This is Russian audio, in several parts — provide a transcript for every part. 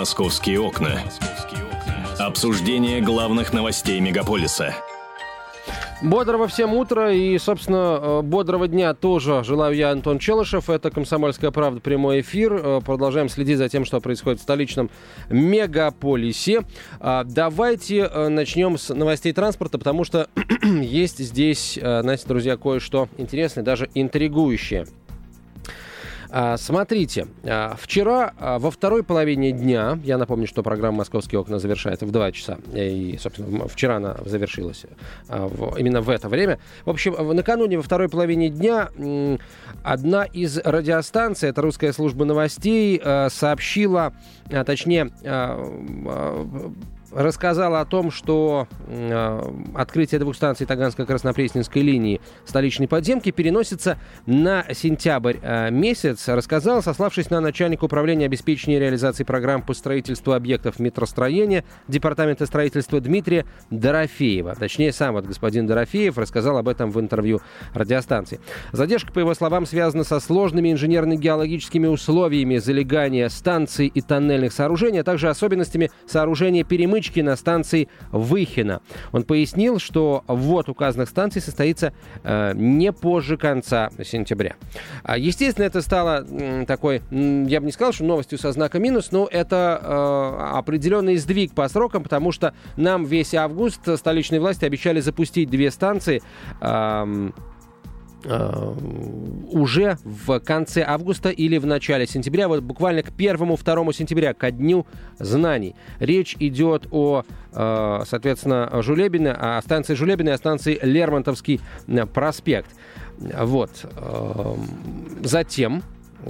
«Московские окна». Обсуждение главных новостей мегаполиса – Бодрого всем утра и, собственно, э, бодрого дня тоже желаю я, Антон Челышев. Это «Комсомольская правда», прямой эфир. Э, продолжаем следить за тем, что происходит в столичном мегаполисе. А, давайте э, начнем с новостей транспорта, потому что есть здесь, знаете, друзья, кое-что интересное, даже интригующее. А, смотрите, а, вчера а, во второй половине дня, я напомню, что программа «Московские окна» завершается в 2 часа, и, собственно, вчера она завершилась именно в это время. В общем, накануне во второй половине дня одна из радиостанций, это русская служба новостей, сообщила, точнее, рассказала о том, что э, открытие двух станций Таганско-Краснопресненской линии столичной подземки переносится на сентябрь э, месяц. Рассказала, сославшись на начальника управления обеспечения и реализации программ по строительству объектов метростроения Департамента строительства Дмитрия Дорофеева. Точнее, сам вот господин Дорофеев рассказал об этом в интервью радиостанции. Задержка, по его словам, связана со сложными инженерно-геологическими условиями залегания станций и тоннельных сооружений, а также особенностями сооружения перемычки перемычки на станции Выхина. Он пояснил, что ввод указанных станций состоится э, не позже конца сентября. А, естественно, это стало такой, я бы не сказал, что новостью со знаком минус, но это э, определенный сдвиг по срокам, потому что нам весь август столичные власти обещали запустить две станции. Э, уже в конце августа или в начале сентября, вот буквально к первому-второму сентября, ко дню знаний. Речь идет о, э, соответственно, Жулебине, о станции Жулебине, о станции Лермонтовский э, проспект. Вот. Затем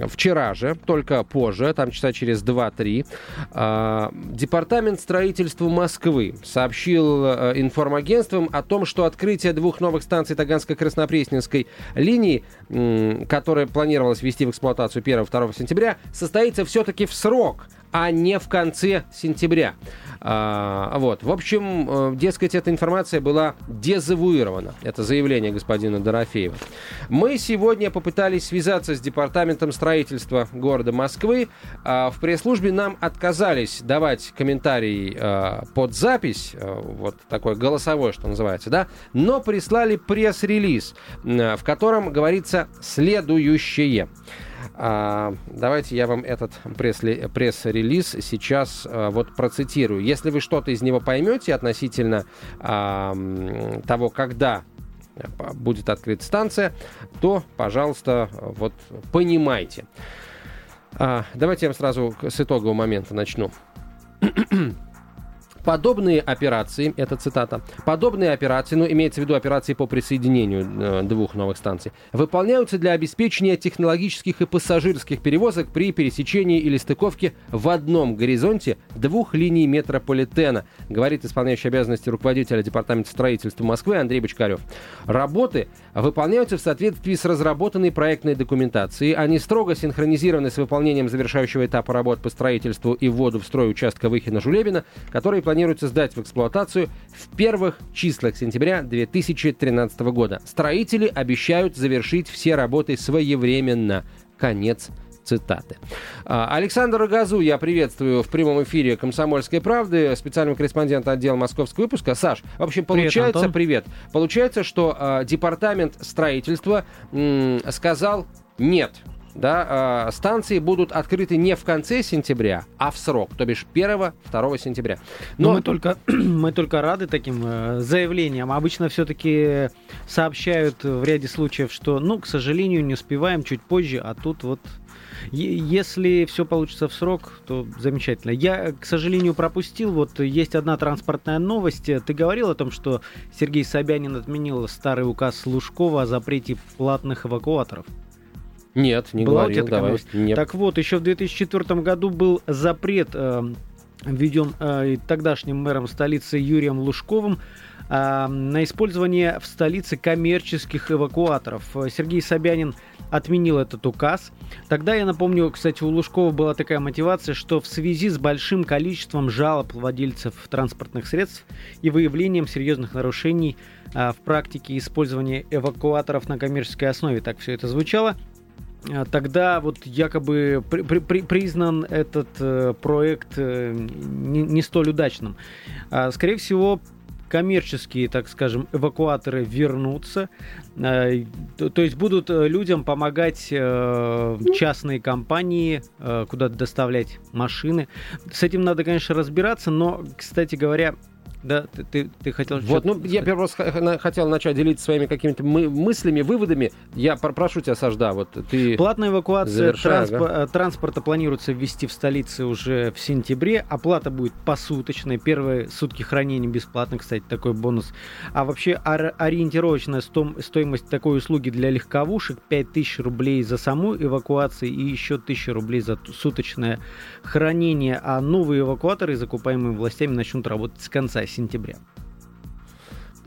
Вчера же, только позже, там часа через 2-3, а, Департамент строительства Москвы сообщил э, информагентствам о том, что открытие двух новых станций Таганско-Краснопресненской линии, которая планировалась ввести в эксплуатацию 1-2 сентября, состоится все-таки в срок, а не в конце сентября. А, вот. В общем, э, дескать, эта информация была дезавуирована. Это заявление господина Дорофеева. Мы сегодня попытались связаться с департаментом строительства города Москвы. А, в пресс-службе нам отказались давать комментарий а, под запись, а, вот такой голосовой, что называется, да, но прислали пресс-релиз, в котором говорится следующее. А, давайте я вам этот пресс-релиз сейчас а, вот процитирую. Если вы что-то из него поймете относительно а, того, когда будет открыта станция, то, пожалуйста, вот понимайте. Давайте я вам сразу с итогового момента начну. Подобные операции, это цитата, подобные операции, ну, имеется в виду операции по присоединению э, двух новых станций, выполняются для обеспечения технологических и пассажирских перевозок при пересечении или стыковке в одном горизонте двух линий метрополитена, говорит исполняющий обязанности руководителя Департамента строительства Москвы Андрей Бочкарев. Работы выполняются в соответствии с разработанной проектной документацией, они строго синхронизированы с выполнением завершающего этапа работ по строительству и вводу в строй участка Выхина-Жулебина, который планируется сдать в эксплуатацию в первых числах сентября 2013 года. Строители обещают завершить все работы своевременно. Конец цитаты. А, Александр Газу я приветствую в прямом эфире «Комсомольской правды», специального корреспондента отдела московского выпуска. Саш, в общем, получается, привет, привет получается, что э, департамент строительства м, сказал нет, да, э, станции будут открыты не в конце сентября, а в срок, то бишь 1-2 сентября. Но, Но мы, только, мы только рады таким э, заявлениям. Обычно все-таки сообщают в ряде случаев, что, ну, к сожалению, не успеваем чуть позже, а тут вот если все получится в срок, то замечательно. Я, к сожалению, пропустил. Вот есть одна транспортная новость. Ты говорил о том, что Сергей Собянин отменил старый указ Лужкова о запрете платных эвакуаторов. Нет, не Была говорил, давай. Нет. Так вот, еще в 2004 году был запрет э, введен э, тогдашним мэром столицы Юрием Лужковым э, на использование в столице коммерческих эвакуаторов. Сергей Собянин отменил этот указ. Тогда, я напомню, кстати, у Лужкова была такая мотивация, что в связи с большим количеством жалоб владельцев транспортных средств и выявлением серьезных нарушений э, в практике использования эвакуаторов на коммерческой основе, так все это звучало – тогда вот якобы при, при, признан этот э, проект э, не, не столь удачным. А, скорее всего, коммерческие, так скажем, эвакуаторы вернутся. Э, то, то есть будут э, людям помогать э, частные компании э, куда-то доставлять машины. С этим надо, конечно, разбираться, но, кстати говоря, да, ты, ты, ты хотел... Вот, ну, я первый раз хотел начать делиться своими какими-то мы, мыслями, выводами. Я прошу тебя, Сажда, вот ты... Платная эвакуация трансп... ага. Э, транспорта планируется ввести в столице уже в сентябре. Оплата будет посуточной. Первые сутки хранения бесплатно, кстати, такой бонус. А вообще ор- ориентировочная сто... стоимость такой услуги для легковушек 5000 рублей за саму эвакуацию и еще 1000 рублей за суточное хранение. А новые эвакуаторы, закупаемые властями, начнут работать с конца сентября.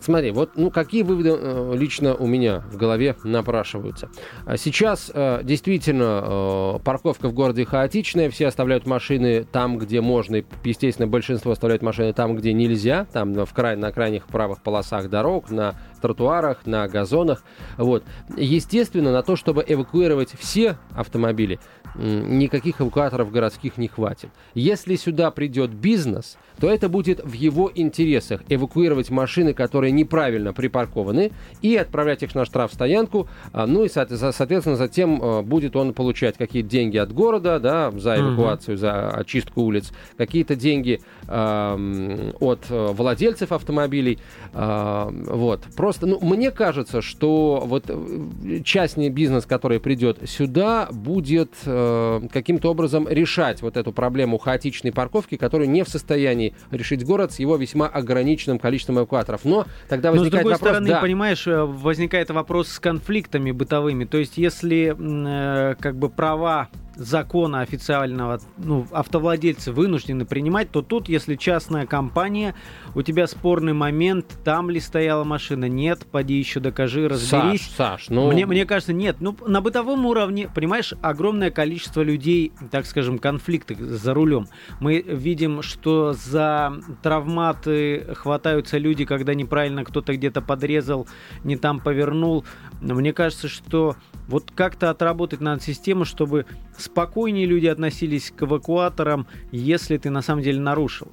Смотри, вот ну, какие выводы э, лично у меня в голове напрашиваются. А сейчас э, действительно э, парковка в городе хаотичная, все оставляют машины там, где можно, и, естественно, большинство оставляют машины там, где нельзя, там в край, на крайних правых полосах дорог, на тротуарах, на газонах. Вот. Естественно, на то, чтобы эвакуировать все автомобили, никаких эвакуаторов городских не хватит. Если сюда придет бизнес, то это будет в его интересах эвакуировать машины, которые неправильно припаркованы, и отправлять их на штрафстоянку. А, ну и, соответственно, затем а, будет он получать какие-то деньги от города да, за эвакуацию, за очистку улиц, какие-то деньги э, от владельцев автомобилей. Э, вот. Просто, ну, мне кажется, что вот э, частный бизнес, который придет сюда, будет э, каким-то образом решать вот эту проблему хаотичной парковки, которую не в состоянии решить город с его весьма ограниченным количеством эвакуаторов. Но тогда возникает Но с другой вопрос... стороны, да. понимаешь, э, возникает вопрос с конфликтами бытовыми. То есть, если э, как бы права закона официального ну, автовладельцы вынуждены принимать, то тут, если частная компания, у тебя спорный момент, там ли стояла машина, нет, поди еще докажи, разберись. Саш, Саш, ну... Мне, мне кажется, нет. Ну, на бытовом уровне, понимаешь, огромное количество людей, так скажем, конфликты за рулем. Мы видим, что за травматы хватаются люди, когда неправильно кто-то где-то подрезал, не там повернул. Мне кажется, что вот как-то отработать надо систему, чтобы спокойнее люди относились к эвакуаторам, если ты на самом деле нарушил.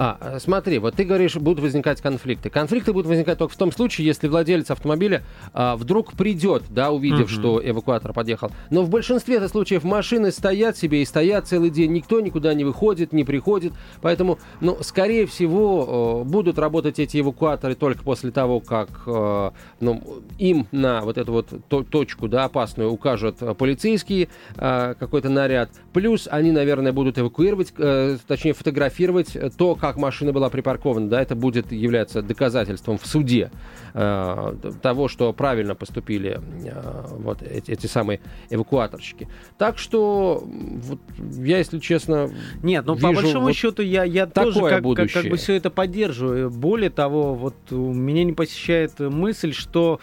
А, смотри, вот ты говоришь, будут возникать конфликты. Конфликты будут возникать только в том случае, если владелец автомобиля а, вдруг придет, да, увидев, угу. что эвакуатор подъехал. Но в большинстве случаев машины стоят себе и стоят целый день, никто никуда не выходит, не приходит. Поэтому, ну, скорее всего, будут работать эти эвакуаторы только после того, как э, ну, им на вот эту вот точку, да, опасную укажут полицейские, э, какой-то наряд. Плюс они, наверное, будут эвакуировать, э, точнее, фотографировать то, как как машина была припаркована, да, это будет являться доказательством в суде э, того, что правильно поступили э, вот эти, эти самые эвакуаторщики. Так что вот, я, если честно, нет, но ну, по большому вот счету я я тоже как, как, как бы все это поддерживаю. Более того, вот у меня не посещает мысль, что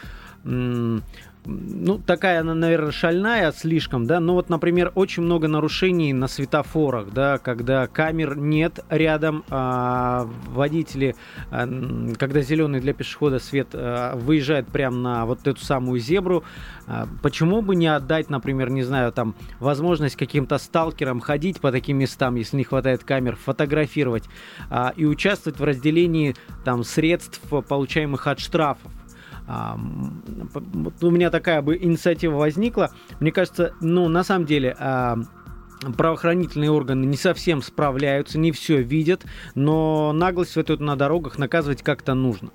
ну, такая она, наверное, шальная слишком, да, но вот, например, очень много нарушений на светофорах, да, когда камер нет рядом, а водители, а, когда зеленый для пешехода свет а, выезжает прямо на вот эту самую зебру, а, почему бы не отдать, например, не знаю, там, возможность каким-то сталкерам ходить по таким местам, если не хватает камер, фотографировать и участвовать в разделении там средств, получаемых от штрафов, а, вот у меня такая бы инициатива возникла. Мне кажется, ну, на самом деле, а, правоохранительные органы не совсем справляются, не все видят, но наглость вот эту на дорогах наказывать как-то нужно.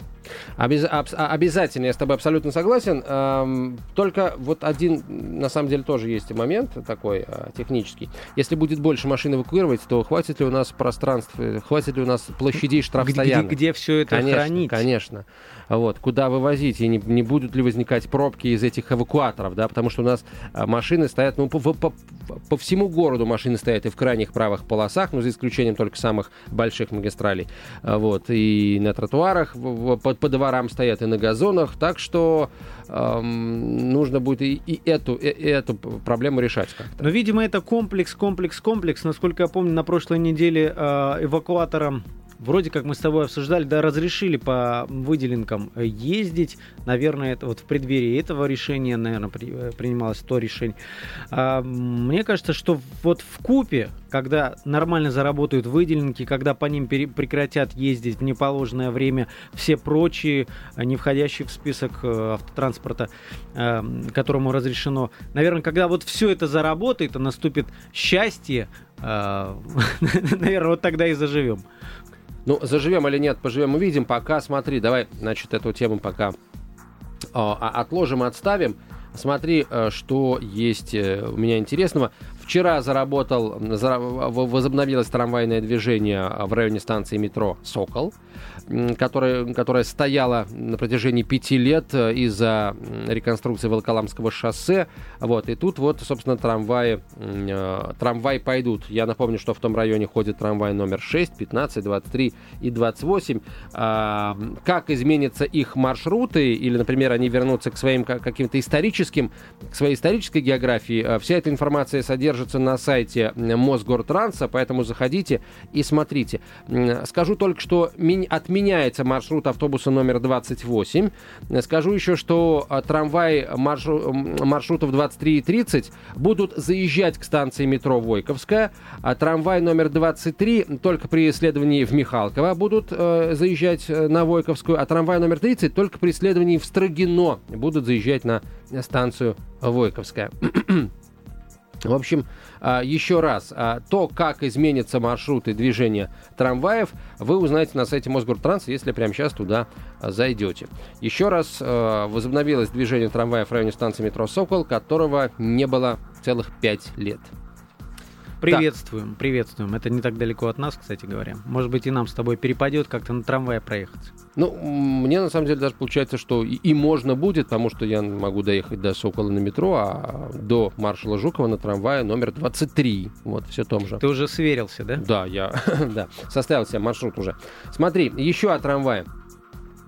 Обяз... А, обязательно, я с тобой абсолютно согласен. Эм, только вот один, на самом деле, тоже есть момент такой э, технический. Если будет больше машин эвакуировать, то хватит ли у нас пространства, хватит ли у нас площадей штрафстоянок? Где, где все это конечно, хранить? Конечно, вот, куда вывозить, и не, не будут ли возникать пробки из этих эвакуаторов, да, потому что у нас э, машины стоят, ну, по, по, по всему городу машины стоят и в крайних правых полосах, ну, за исключением только самых больших магистралей, э, вот, и на тротуарах, по, по дворам стоят и на газонах, так что эм, нужно будет и, и, эту, и, и эту проблему решать как-то. Но, видимо, это комплекс, комплекс, комплекс. Насколько я помню, на прошлой неделе э, эвакуатором вроде как мы с тобой обсуждали, да, разрешили по выделенкам ездить. Наверное, это вот в преддверии этого решения, наверное, при, э, принималось то решение. А, мне кажется, что вот в купе, когда нормально заработают выделенки, когда по ним пере, прекратят ездить в неположенное время все прочие, э, не входящие в список э, автотранспорта, которому разрешено. Наверное, когда вот все это заработает, и наступит счастье, наверное, вот тогда и заживем. Ну, заживем или нет, поживем, увидим. Пока, смотри, давай, значит, эту тему пока а, отложим, отставим. Смотри, э, что есть э, у меня интересного. Вчера заработал, возобновилось трамвайное движение в районе станции метро «Сокол», которая, которая стояла на протяжении пяти лет э, из-за реконструкции Волоколамского шоссе. Вот, и тут вот, собственно, трамваи, э, трамваи пойдут. Я напомню, что в том районе ходит трамвай номер 6, 15, 23 и 28. А, как изменятся их маршруты, или, например, они вернутся к своим каким-то историческим, к своей исторической географии, э, вся эта информация содержится на сайте Мосгортранса, поэтому заходите и смотрите. Скажу только, что отменяется маршрут автобуса номер 28. Скажу еще, что а, трамваи маршрутов 23 и 30 будут заезжать к станции метро Войковская, а трамвай номер 23 только при исследовании в Михалково будут э, заезжать э, на Войковскую, а трамвай номер 30 только при исследовании в Строгино будут заезжать на станцию Войковская. В общем, а, еще раз, а, то, как изменятся маршруты движения трамваев, вы узнаете на сайте Мосгортранса, если прямо сейчас туда а, зайдете. Еще раз, возобновилось движение трамваев в районе станции метро «Сокол», которого не было целых пять лет. Приветствуем, да. приветствуем. Это не так далеко от нас, кстати говоря. Может быть, и нам с тобой перепадет как-то на трамвае проехать. Ну, мне на самом деле даже получается, что и, и можно будет, потому что я могу доехать до Сокола на метро, а до маршала Жукова на трамвае номер 23. Вот, все том же. Ты уже сверился, да? Да, я да, составил себе маршрут уже. Смотри, еще о трамвае.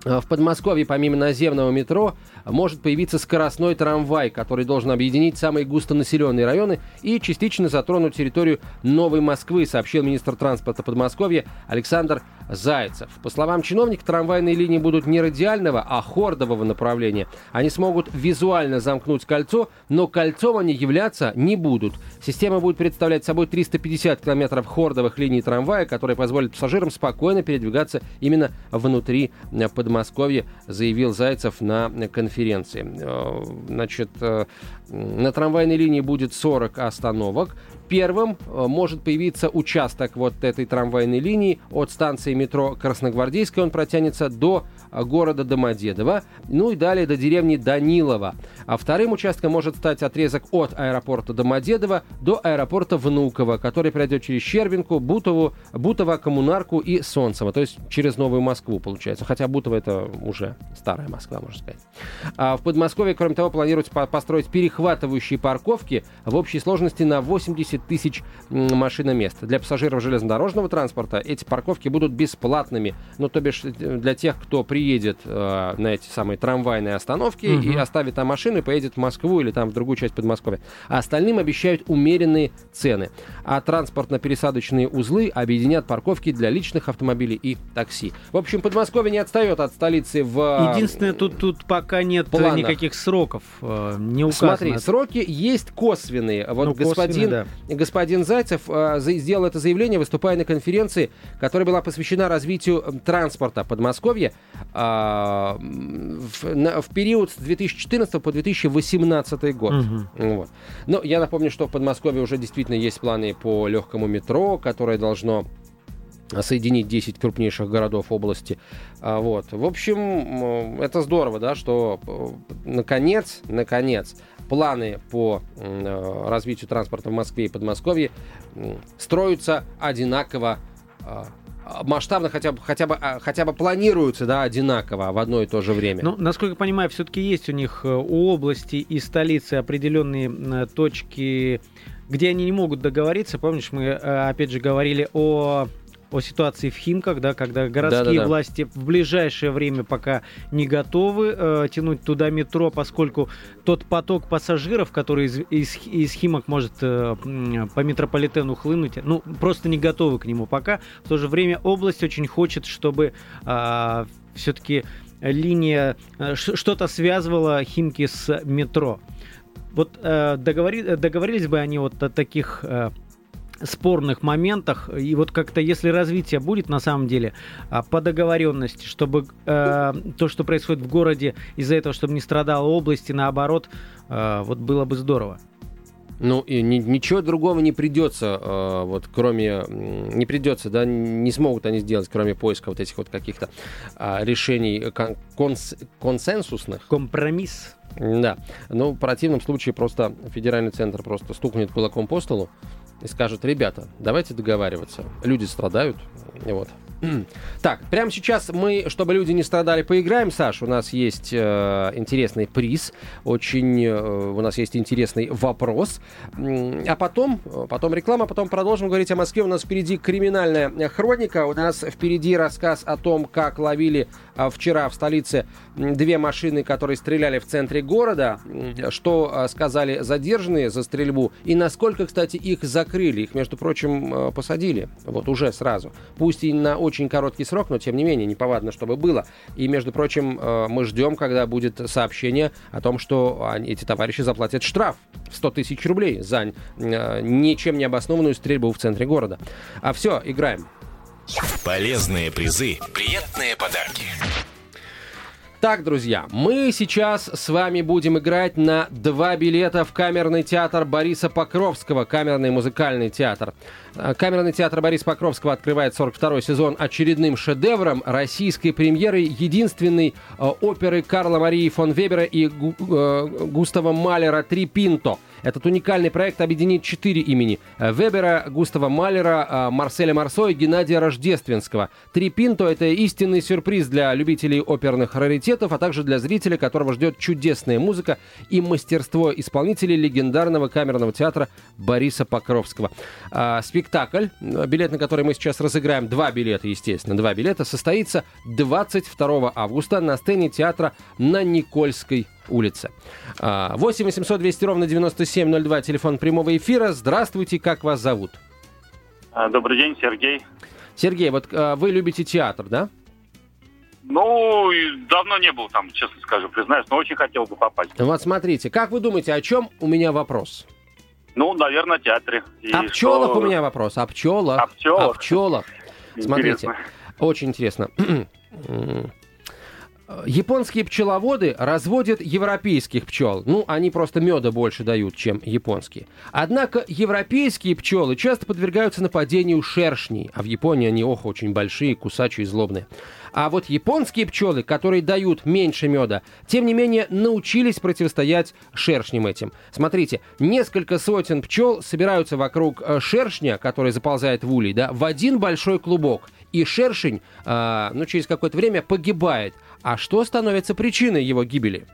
В Подмосковье помимо наземного метро может появиться скоростной трамвай, который должен объединить самые густонаселенные районы и частично затронуть территорию Новой Москвы, сообщил министр транспорта Подмосковья Александр Зайцев. По словам чиновника, трамвайные линии будут не радиального, а хордового направления. Они смогут визуально замкнуть кольцо, но кольцом они являться не будут. Система будет представлять собой 350 километров хордовых линий трамвая, которые позволят пассажирам спокойно передвигаться именно внутри Подмосковья, заявил Зайцев на конференции конференции. Э, значит, э, на трамвайной линии будет 40 остановок. Первым э, может появиться участок вот этой трамвайной линии от станции метро Красногвардейская. Он протянется до города Домодедово, ну и далее до деревни Данилова. А вторым участком может стать отрезок от аэропорта Домодедово до аэропорта Внуково, который пройдет через Щербинку, Бутову, Бутово, Коммунарку и Солнцево, то есть через Новую Москву, получается. Хотя Бутово это уже старая Москва, можно сказать. А в Подмосковье, кроме того, планируется построить перехватывающие парковки в общей сложности на 80 тысяч машиномест. Для пассажиров железнодорожного транспорта эти парковки будут бесплатными, ну, то бишь э, для тех, кто приедет э, на эти самые трамвайные остановки угу. и оставит там машину и поедет в Москву или там в другую часть Подмосковья. А остальным обещают умеренные цены. А транспортно-пересадочные узлы объединят парковки для личных автомобилей и такси. В общем, Подмосковье не отстает от столицы в... Единственное, тут, тут пока нет планах. никаких сроков. Э, не указано. Смотри, сроки есть косвенные. Вот ну, господин, да. господин Зайцев э, сделал это заявление, выступая на конференции, которая была посвящена развитию транспорта Подмосковья э, в, на, в период с 2014 по 2018 год. Угу. Вот. Но я напомню, что в Подмосковье уже действительно есть планы по легкому метро, которое должно соединить 10 крупнейших городов области. А, вот. В общем, это здорово, да, что э, наконец, наконец, планы по э, развитию транспорта в Москве и Подмосковье строятся одинаково а, масштабно хотя бы, хотя бы, а, хотя бы планируются да, одинаково в одно и то же время. Ну, насколько я понимаю, все-таки есть у них э, у области и столицы определенные точки, где они не могут договориться. Помнишь, мы опять же говорили о о ситуации в Химках, да, когда городские Да-да-да. власти в ближайшее время пока не готовы э, тянуть туда метро, поскольку тот поток пассажиров, который из, из, из Химок может э, по метрополитену хлынуть, ну, просто не готовы к нему пока. В то же время область очень хочет, чтобы все-таки линия, э, ш- что-то связывало Химки с метро. Вот э, договори- договорились бы они вот о таких э, спорных моментах, и вот как-то, если развитие будет на самом деле а, по договоренности, чтобы э, то, что происходит в городе, из-за этого, чтобы не страдала область, и наоборот, э, вот было бы здорово. Ну, и ни- ничего другого не придется, э, вот, кроме, не придется, да, не смогут они сделать, кроме поиска вот этих вот каких-то а, решений кон- конс- консенсусных. Компромисс. Да. Ну, в противном случае просто федеральный центр просто стукнет кулаком по столу и скажет, ребята, давайте договариваться. Люди страдают. Вот. Так, прямо сейчас мы, чтобы люди не страдали, поиграем, Саш. У нас есть э, интересный приз, очень э, у нас есть интересный вопрос. А потом, э, потом реклама, потом продолжим говорить о Москве. У нас впереди криминальная э, хроника. У нас впереди рассказ о том, как ловили а, вчера в столице две машины, которые стреляли в центре города. Что а, сказали задержанные за стрельбу и насколько, кстати, их закрыли. Их, между прочим, э, посадили. Вот уже сразу. Пусть и на очень короткий срок, но тем не менее неповадно, чтобы было. И, между прочим, э, мы ждем, когда будет сообщение о том, что они- эти товарищи заплатят штраф в 100 тысяч рублей за э, ничем не обоснованную стрельбу в центре города. А все, играем. Полезные призы, приятные подарки. Так, друзья, мы сейчас с вами будем играть на два билета в камерный театр Бориса Покровского, камерный музыкальный театр. Э, Камерный театр Бориса Покровского открывает 42-й сезон очередным шедевром российской премьеры единственной э, оперы Карла Марии фон Вебера и э, Густава Малера «Три Пинто». Этот уникальный проект объединит четыре имени. Э, Вебера, Густава Малера, э, Марселя Марсо и Геннадия Рождественского. «Три Пинто» — это истинный сюрприз для любителей оперных раритетов, а также для зрителя, которого ждет чудесная музыка и мастерство исполнителей легендарного камерного театра Бориса Покровского. А, Спектакль, э, билет на который мы сейчас разыграем, два билета, естественно, два билета, состоится 22 августа на сцене театра на Никольской улице. А, 8 800 200 ровно 9702, телефон прямого эфира. Здравствуйте, как вас зовут? А, Добрый день, Сергей. Сергей, вот а, вы любите театр, да? Ну, давно не был там, честно скажу, признаюсь, но очень хотел бы попасть. Вот смотрите, как вы думаете, о чем у меня вопрос? Ну, наверное, в театре. И о пчелах что- у меня вопрос. О пчелах. О пчелах. О пчелах. Смотрите, очень интересно. Японские пчеловоды разводят европейских пчел. Ну, они просто меда больше дают, чем японские. Однако европейские пчелы часто подвергаются нападению шершней, а в Японии они, ох, очень большие, кусачие, злобные. А вот японские пчелы, которые дают меньше меда, тем не менее научились противостоять шершням этим. Смотрите, несколько сотен пчел собираются вокруг э, шершня, который заползает в улей, да, в один большой клубок. И шершень, э, ну, через какое-то время погибает. А что становится причиной его гибели?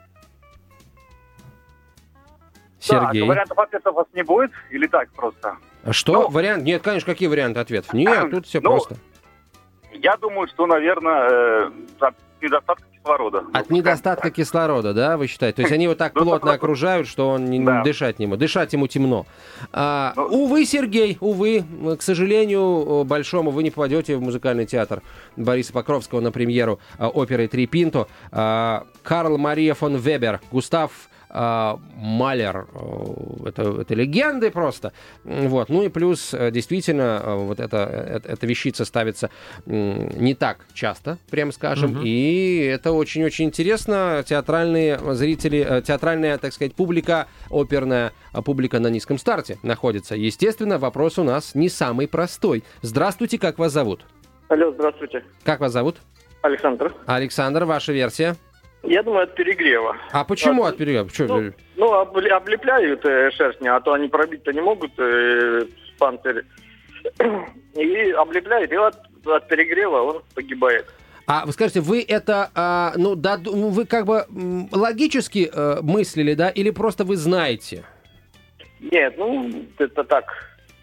Сергей. Так, вариантов ответа у вас не будет? Или так просто? Что? Ну- Вариант? Нет, конечно, какие варианты ответов? Нет, тут все Ну, просто. Я думаю, что, наверное, э, от недостатка кислорода. От недостатка кислорода, да, вы считаете? То есть они его так Ну, плотно окружают, что он Да. дышать не может. Дышать ему темно. А, Ну- увы, Сергей, увы, к сожалению, большому вы не попадете в музыкальный театр Бориса Покровского на премьеру а, оперы «Три Пинто». А, Карл Мария фон Вебер, Густав Малер, э, это, это легенды просто. Вот. Ну и плюс, э, действительно, э, вот эта, э- эта вещица ставится не так часто, прямо скажем, Мгм. и это очень-очень интересно. Театральные зрители, театральная, так сказать, публика, оперная а, публика на низком старте находится. Естественно, вопрос у нас не самый простой. Здравствуйте, как вас зовут? Алло, здравствуйте. Как вас зовут? Александр. Александр, ваша версия? Я думаю, от перегрева. А почему А, от перегрева? Чё, Ну, ну, обли- облепляют э, шерстни, а то они пробить-то не могут э, панцирь. И облепляют, и от, от перегрева он погибает. А вы скажите, вы это, а, ну, да, ну, вы как бы логически э, мыслили, да, или просто вы знаете? Нет, ну, это так,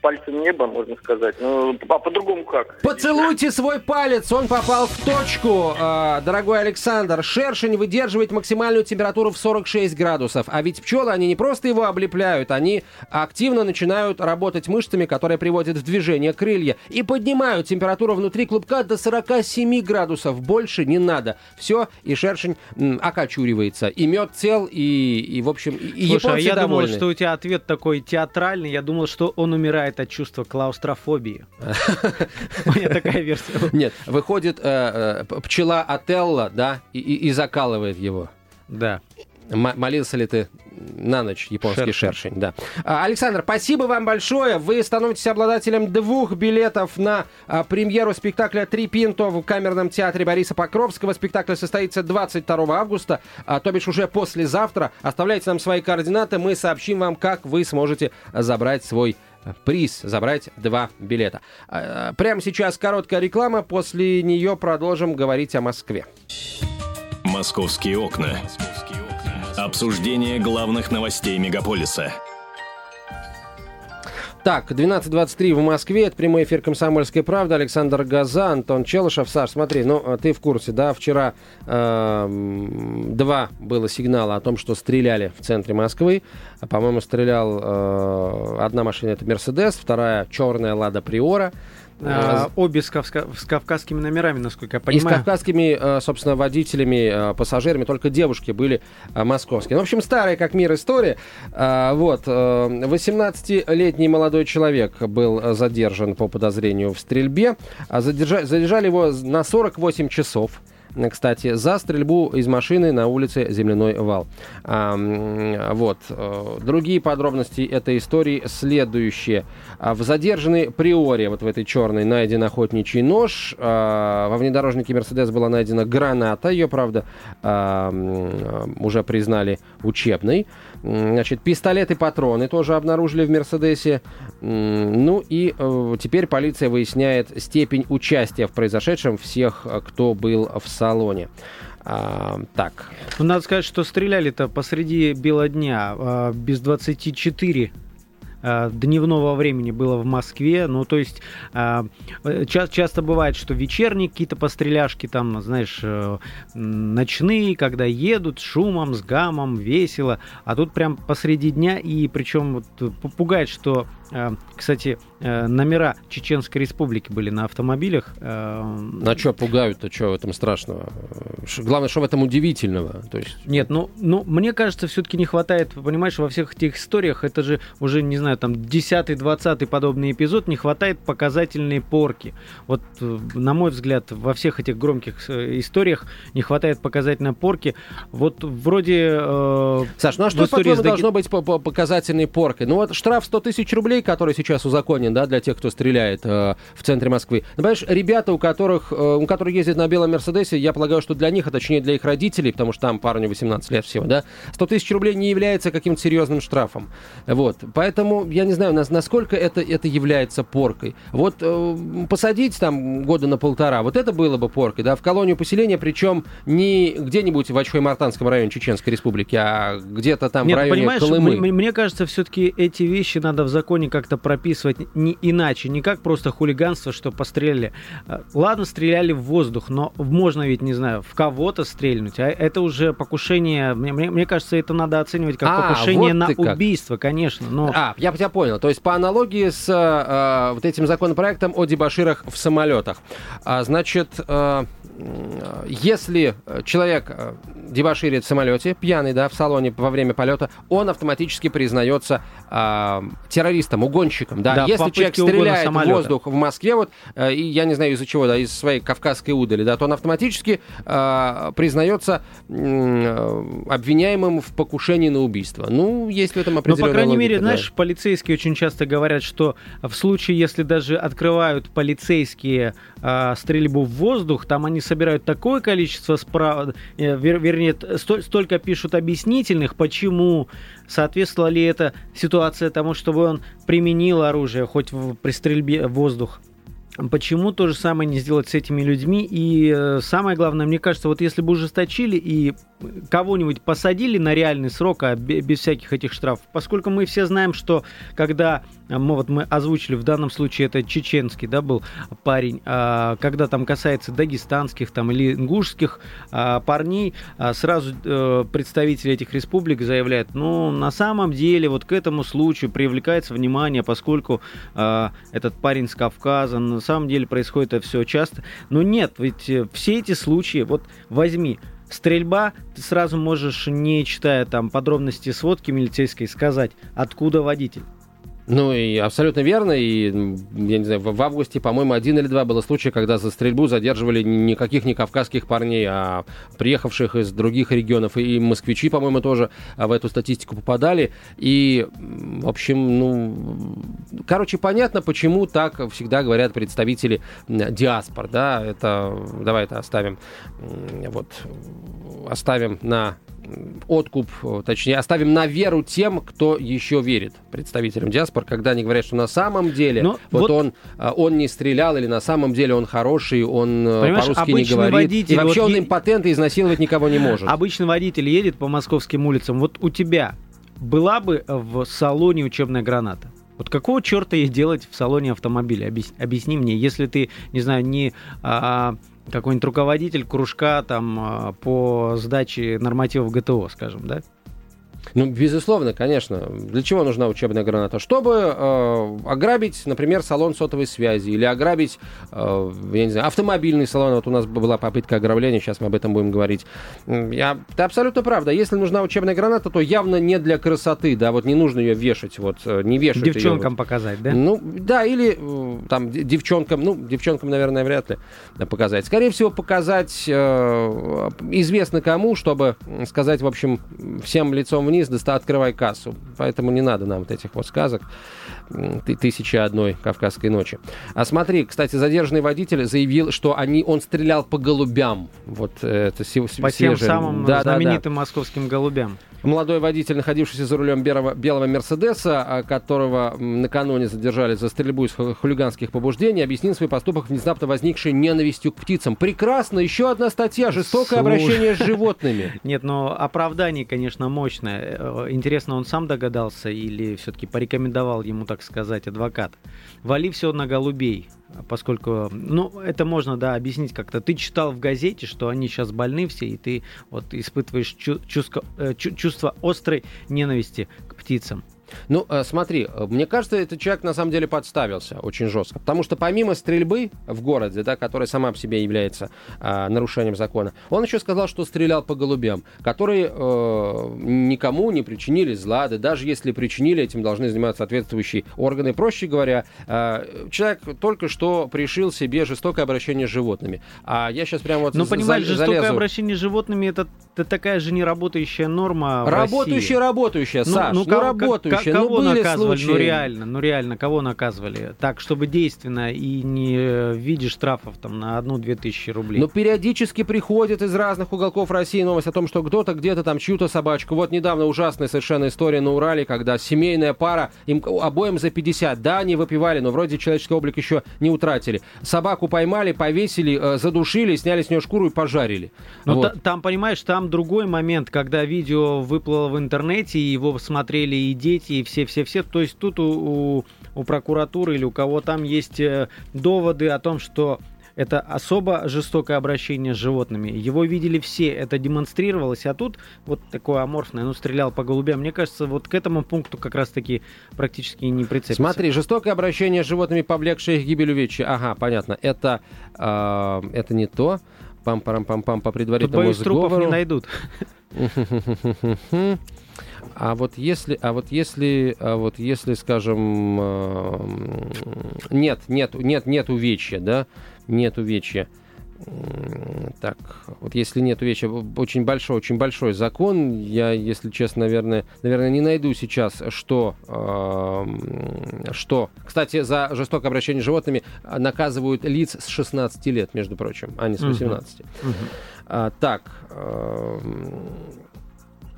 пальцем неба, можно сказать. Ну, а по-другому как? Поцелуйте свой палец, он попал в точку, э, дорогой Александр. Шершень выдерживает максимальную температуру в 46 градусов. А ведь пчелы, они не просто его облепляют, они активно начинают работать мышцами, которые приводят в движение крылья, и поднимают температуру внутри клубка до 47 градусов. Больше не надо. Все, и шершень м, окочуривается. И мед цел, и, и в общем, и, Слушай, а я думал, довольны. что у тебя ответ такой театральный. Я думал, что он умирает от чувства клаустрофобии. У меня такая версия. Нет, выходит э, э, пчела Отелло, да, и, закалывает его. Да. Молился ли ты на ночь японский Шершень. шершень, да. А, Александр, спасибо вам большое. Вы становитесь обладателем двух билетов на а, премьеру спектакля «Три пинто» в Камерном театре Бориса Покровского. Спектакль состоится 22 августа, а, то бишь уже послезавтра. Оставляйте нам свои координаты, мы сообщим вам, как вы сможете забрать свой приз, забрать два билета. А, Прямо сейчас короткая реклама, после нее продолжим говорить о Москве. Московские окна. Обсуждение главных новостей мегаполиса. Так, 12.23 в Москве, это прямой эфир «Комсомольской правды», Александр Газа, Антон Челышев. Саш, смотри, ну, а ты в курсе, да, вчера эм, два было сигнала о том, что стреляли в центре Москвы. А, По-моему, стрелял э, одна машина, это «Мерседес», вторая черная «Лада Приора». А, Обе с, кавска- с кавказскими номерами, насколько я И с понимаю. кавказскими, э, собственно, водителями, э, пассажирами, только девушки были э, московские. Ну, в общем, старая как мир история. Вот, э, 18-летний молодой человек был задержан по подозрению в стрельбе. А задержа- Задержали его на 48 часов кстати, за стрельбу из машины на улице Земляной вал. А, вот. э, Другие подробности этой истории следующие. А, В задержанной Приоре, вот в этой черной, найден охотничий нож. А, Во внедорожнике Мерседес была найдена граната. Ее, правда, а, уже признали учебной. Значит, пистолет и патроны тоже обнаружили в Мерседесе. Ну и э, теперь полиция выясняет степень участия в произошедшем всех, э, кто был в салоне. А, так, Ну, надо сказать, что стреляли-то посреди бела дня, а, без 24 а, дневного времени было в Москве. Ну, то есть а, э, ча- часто бывает, что вечерние какие-то постреляшки, там, знаешь, э, ночные, когда едут с шумом, с гамом, весело. А тут прям посреди дня, и причем вот, э, пугает, что, э, кстати, э, номера Чеченской Республики были на автомобилях. на что пугают-то, что в этом страшного? Главное, что в этом удивительного. То есть, Нет, ну, ну мне кажется, все-таки не хватает, понимаешь, во всех этих историях, это же уже, не знаю, там, 10-20 подобный эпизод, не хватает показательной порки. Вот, э, на мой взгляд, во всех этих громких э, историях не хватает показательной порки. Вот вроде... э, Саш, ну а что, по-твоему, Даги- должно быть по, по показательной поркой? Ну вот штраф 100 тысяч рублей, который сейчас узаконен, да, для тех, кто стреляет э, в центре Москвы. Ну, понимаешь, ребята, у которых, э, у которых ездят на белом Мерседесе, я полагаю, что для них, а точнее для их родителей, потому что там парню 18 лет всего, да, 100 тысяч рублей не является каким-то серьезным штрафом. Вот. Поэтому, я не знаю, нас- насколько это, это является поркой. Вот э, посадить там года на полтора, вот это было бы поркой, да, в колонию поселения, причем не где-нибудь в Очхой-Мартанском районе Чеченской Республики, а где-то там Нет, в районе понимаешь, Колымы. м- м- мне кажется, все-таки эти вещи надо в законе как-то прописывать не иначе, не как просто хулиганство, что постреляли. А, Ладно, стреляли в воздух, но можно ведь, не знаю, в кого-то стрельнуть, а это уже покушение, мне, мне- мне кажется, это надо оценивать как А, покушение вот на как. убийство, конечно, но... А, я тебя понял. То есть по аналогии с э, вот этим законопроектом о дебаширах в самолетах. А, значит, э, если человек э, дебаширит в самолете, пьяный, да, в салоне во время полета, он автоматически признается э, террористом, угонщиком, да. Да, если человек стреляет в воздух в Москве, вот, э, и я не знаю из-за чего, да, из своей кавказской удали, да, то он автоматически э, признается э, обвиняемым в покушении на убийство. Ну, есть в этом Но, определенная Ну, по крайней логика, мере, да. знаешь, полицейские очень часто говорят, что в случае, если даже открывают полицейские а, стрельбу в воздух, там они собирают такое количество справ... э, вер- вернее, столь- столько пишут объяснительных, почему соответствовала ли эта ситуация тому, чтобы он применил оружие хоть в- при стрельбе в воздух. Почему то же самое не сделать с этими людьми? И э, самое главное, мне кажется, вот если бы ужесточили и кого-нибудь посадили на реальный срок, а бе- без всяких этих штрафов, поскольку мы все знаем, что когда мы, вот мы озвучили, в данном случае это чеченский, да, был парень, а, когда там касается дагестанских там или ингушских а, парней, а, сразу а, представители этих республик заявляют, ну, на самом деле вот к этому случаю привлекается внимание, поскольку а, этот парень с Кавказа, на самом деле происходит это все часто. Но нет, ведь э, все эти случаи, вот возьми, Стрельба, ты сразу можешь, не читая там подробности сводки милицейской, сказать, откуда водитель. Ну и абсолютно верно. И, я не знаю, в августе, по-моему, один или два было случая, когда за стрельбу задерживали никаких не кавказских парней, а приехавших из других регионов. И москвичи, по-моему, тоже в эту статистику попадали. И, в общем, ну, короче, понятно, почему так всегда говорят представители диаспор, да, это, давай это оставим, вот, оставим на откуп, точнее, оставим на веру тем, кто еще верит представителям диаспор, когда они говорят, что на самом деле Но вот, вот он, а, он не стрелял, или на самом деле он хороший, он э, по-русски не говорит, водитель, и вообще вот он импотент и изнасиловать никого не может. Обычный водитель едет по московским улицам, вот у тебя была бы в салоне учебная граната? Вот какого черта ей делать в салоне автомобиля? Объясни, объясни мне, если ты, не знаю, не... А, какой-нибудь руководитель кружка там а, по сдаче нормативов ГТО, скажем, да? Ну, безусловно, конечно. Для чего нужна учебная граната? Чтобы э, ограбить, например, салон сотовой связи или ограбить, э, я не знаю, автомобильный салон. Вот у нас была попытка ограбления, сейчас мы об этом будем говорить. Я, ты абсолютно правда. Если нужна учебная граната, то явно не для красоты, да, вот не нужно ее вешать, вот э, не вешать Девчонкам ее, вот. показать, да? Ну, да, или э, там девчонкам, ну, девчонкам, наверное, вряд ли показать. Скорее всего, показать э, известно кому, чтобы сказать, в общем, всем лицом вниз, доста открывай кассу. Поэтому не надо нам вот этих вот сказок тысячи одной кавказской ночи. А смотри, кстати, задержанный водитель заявил, что они, он стрелял по голубям. Вот это По тем самым да, знаменитым да, да. московским голубям. Молодой водитель, находившийся за рулем белого, белого Мерседеса, а, которого накануне задержали за стрельбу из хулиганских побуждений, объяснил свой поступок внезапно возникшей ненавистью к птицам. Прекрасно, еще одна статья «Жестокое Слушай. обращение с животными». Нет, но оправдание, конечно, мощное. Э, интересно, он сам догадался или все-таки порекомендовал ему, так сказать, адвокат? Вали все на голубей поскольку, ну, это можно, да, объяснить как-то. Ты читал в газете, что они сейчас больны все, и ты вот испытываешь чу- чувство, э, чувство острой ненависти к птицам. Ну, э, смотри, э, мне кажется, этот человек на самом деле подставился очень жестко. Потому что помимо стрельбы в городе, да, которая сама по себе является а, нарушением закона, он еще сказал, что стрелял по голубям, которые э, никому не причинили зла, да даже если причинили, этим должны заниматься соответствующие органы. Проще говоря, э, человек только что пришил себе жестокое обращение с животными. А я сейчас прямо вот Ну, понимаешь, за, жестокое обращение с животными это, это такая же неработающая норма Работающая, работающая, ну, Саш, ну, ну, ну работающая случае. Кого ну, были наказывали? Случаи. Ну реально, ну реально, кого наказывали? Так, чтобы действенно и не в виде штрафов там на одну-две тысячи рублей. Но периодически приходит из разных уголков России новость о том, что кто-то где-то там чью-то собачку. Вот недавно ужасная совершенно история на Урале, когда семейная пара, им обоим за 50. Да, они выпивали, но вроде человеческий облик еще не утратили. Собаку поймали, повесили, э, задушили, сняли с нее шкуру и пожарили. Ну вот. там, понимаешь, там другой момент, когда видео выплыло в интернете, и его смотрели и дети, и все-все-все. То есть тут у, у прокуратуры или у кого там есть э, доводы о том, что это особо жестокое обращение с животными. Его видели все, это демонстрировалось, а тут вот такое аморфное, ну, стрелял по голубям. Мне кажется, вот к этому пункту как раз-таки практически не прицепится. Смотри, жестокое обращение с животными, повлекшее их гибель увечья. Ага, понятно. Это, э, это не то. Пам-парам-пам-пам по предварительному Тут, боюсь, сговору. трупов не найдут. А вот если, а вот если, а вот если, скажем, э, нет, нет, нет, нет увечья, да, нет увечья. Так, вот если нет увечья, очень большой, очень большой закон. Я, если честно, наверное, наверное, не найду сейчас, что, э, что. Кстати, за жестокое обращение с животными наказывают лиц с 16 лет, между прочим, а не с 18. Uh-huh. Uh-huh. А, так. Э,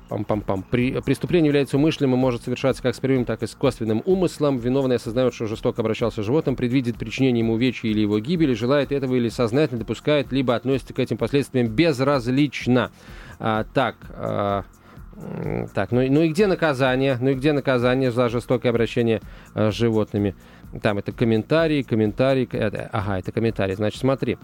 Пам-пам-пам. При, преступление является умышленным и может совершаться как с прямым, так и с косвенным умыслом. Виновный осознает, что жестоко обращался с животным, предвидит причинение ему увечья или его гибели, желает этого или сознательно допускает, либо относится к этим последствиям безразлично. А, так, а, Так, ну, ну и где наказание? Ну и где наказание за жестокое обращение э, с животными? Там это комментарии, комментарии. это- ага, это комментарии. Значит, смотри.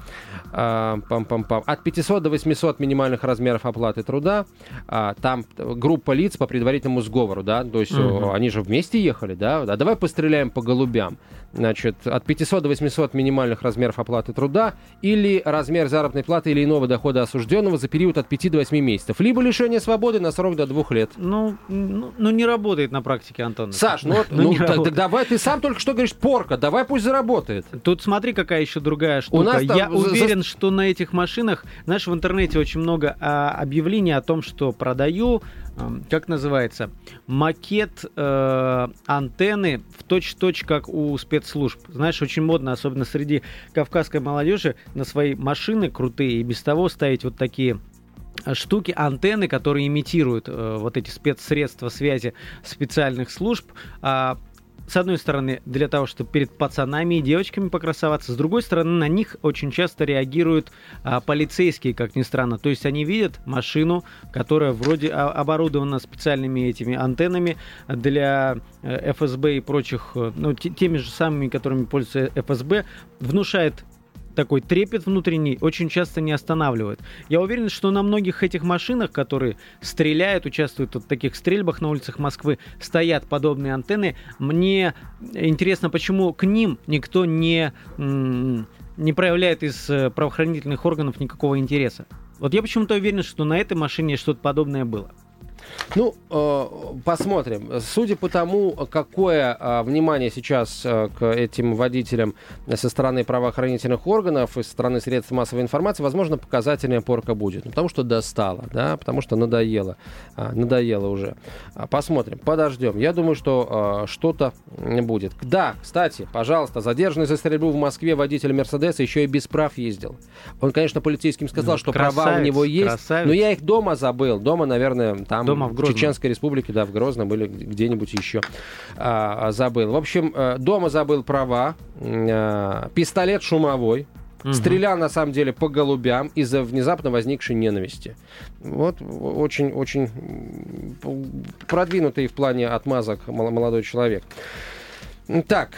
А, Пам-пам-пам. От 500 до 800 минимальных размеров оплаты труда. А, Там группа лиц по предварительному сговору, да? То есть о, они же вместе ехали, да? А давай постреляем по голубям. Значит, от 500 до 800 минимальных размеров оплаты труда или размер заработной платы или иного дохода осужденного за период от 5 до 8 месяцев. Либо лишение свободы на срок до 2 лет. Ну, ну, ну, не работает на практике, Антон. Саш, ну, Ну, ну, так- так давай, ты сам только что говоришь, порка, давай пусть заработает. Тут смотри, какая еще другая штука. У нас там Я за- уверен, что на этих машинах, знаешь, в интернете очень много а, объявлений о том, что продаю, ам, как называется, макет э, антенны в точь-точь, как у спецслужб. Знаешь, очень модно, особенно среди кавказской молодежи, на свои машины крутые и без того ставить вот такие штуки, антенны, которые имитируют э, вот эти спецсредства связи специальных служб. А, с одной стороны, для того, чтобы перед пацанами и девочками покрасоваться, с другой стороны, на них очень часто реагируют а, полицейские, как ни странно. То есть они видят машину, которая вроде оборудована специальными этими антеннами для э, ФСБ и прочих, э, ну, те- теми же самыми, которыми пользуется ФСБ, внушает такой трепет внутренний очень часто не останавливает. Я уверен, что на многих этих машинах, которые стреляют, участвуют в таких стрельбах на улицах Москвы, стоят подобные антенны. Мне интересно, почему к ним никто не, не проявляет из э, правоохранительных органов никакого интереса. Вот я почему-то уверен, что на этой машине что-то подобное было. Ну, э, посмотрим. Судя по тому, какое э, внимание сейчас э, к этим водителям со стороны правоохранительных органов и со стороны средств массовой информации, возможно, показательная порка будет. Ну, потому что достало, да, потому что надоело. А, надоело уже. А, Посмотрим, подождем. Я думаю, что что-то будет. Да, кстати, пожалуйста, задержанный за стрельбу в Москве водитель Мерседеса еще и без прав ездил. Он, конечно, полицейским сказал, Ну, что права у красавец, него есть, красавец. но я их дома забыл. Дома, наверное, там Дома в в Грозном. Чеченской республике, да, в Грозном или где-нибудь еще а, а, забыл. В общем, э, дома забыл права, а, пистолет шумовой, Мгм. Стрелял, на самом деле, по голубям из-за внезапно возникшей ненависти. Вот очень-очень продвинутый в плане отмазок мол- молодой человек. Так,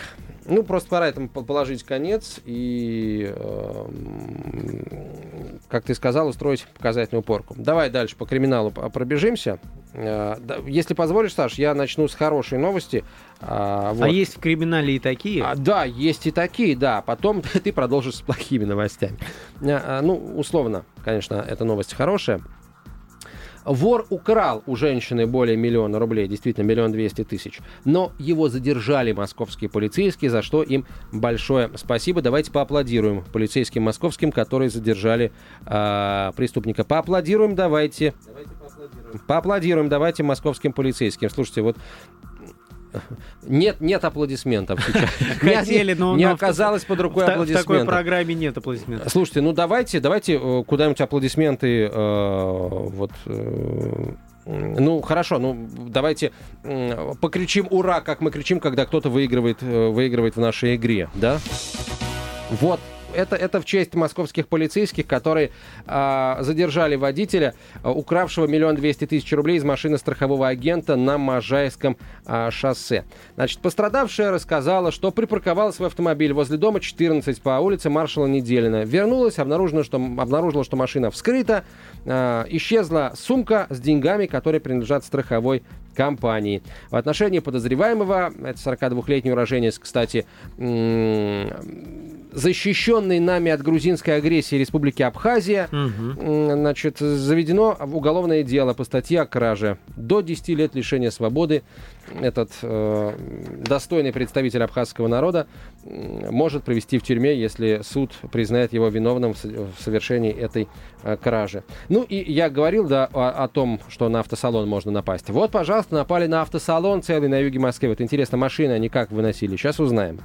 ну просто пора этому по- положить конец и, эм, как ты сказал, устроить показательную порку. Давай дальше по криминалу пробежимся. Э, Если позволишь, Саш, я начну с хорошей новости. А, А вот. есть в криминале и такие? А, да, есть и такие, да. Потом ты продолжишь с плохими новостями. А, а, ну, условно, конечно, эта новость хорошая. Вор украл у женщины более миллиона рублей, действительно, миллион двести тысяч. Но его задержали московские полицейские, за что им большое спасибо. Давайте поаплодируем полицейским московским, которые задержали а, преступника. Поаплодируем, давайте. Давайте поаплодируем. Поаплодируем, давайте московским полицейским. Слушайте, вот нет, нет аплодисментов. Хотели, Не- но- Не оказалось под рукой в, та- в такой аплодисментов. программе нет аплодисментов. Слушайте, ну давайте, давайте э, куда-нибудь аплодисменты, э, вот, э, ну хорошо, ну давайте покричим ура, как мы кричим, когда кто-то выигрывает, выигрывает в нашей игре, да? Вот. Это, это в честь московских полицейских, которые а, задержали водителя, а, укравшего миллион двести тысяч рублей из машины страхового агента на Можайском а, шоссе. Значит, пострадавшая рассказала, что припарковала свой автомобиль возле дома 14 по улице маршала Неделина. Вернулась, обнаружила, что, обнаружила, что машина вскрыта, а, исчезла сумка с деньгами, которые принадлежат страховой компании. В отношении подозреваемого, это 42-летний уроженец, кстати, м, защищенный нами от грузинской агрессии Республики Абхазия, м, значит, заведено уголовное дело по статье о краже. До 10 лет лишения свободы этот э, достойный представитель абхазского народа может провести в тюрьме, если суд признает его виновным в совершении этой э, кражи. Ну и я говорил да, о, о том, что на автосалон можно напасть. Вот, пожалуйста, напали на автосалон целый на юге Москвы. Вот интересно, машины они как выносили? Сейчас узнаем.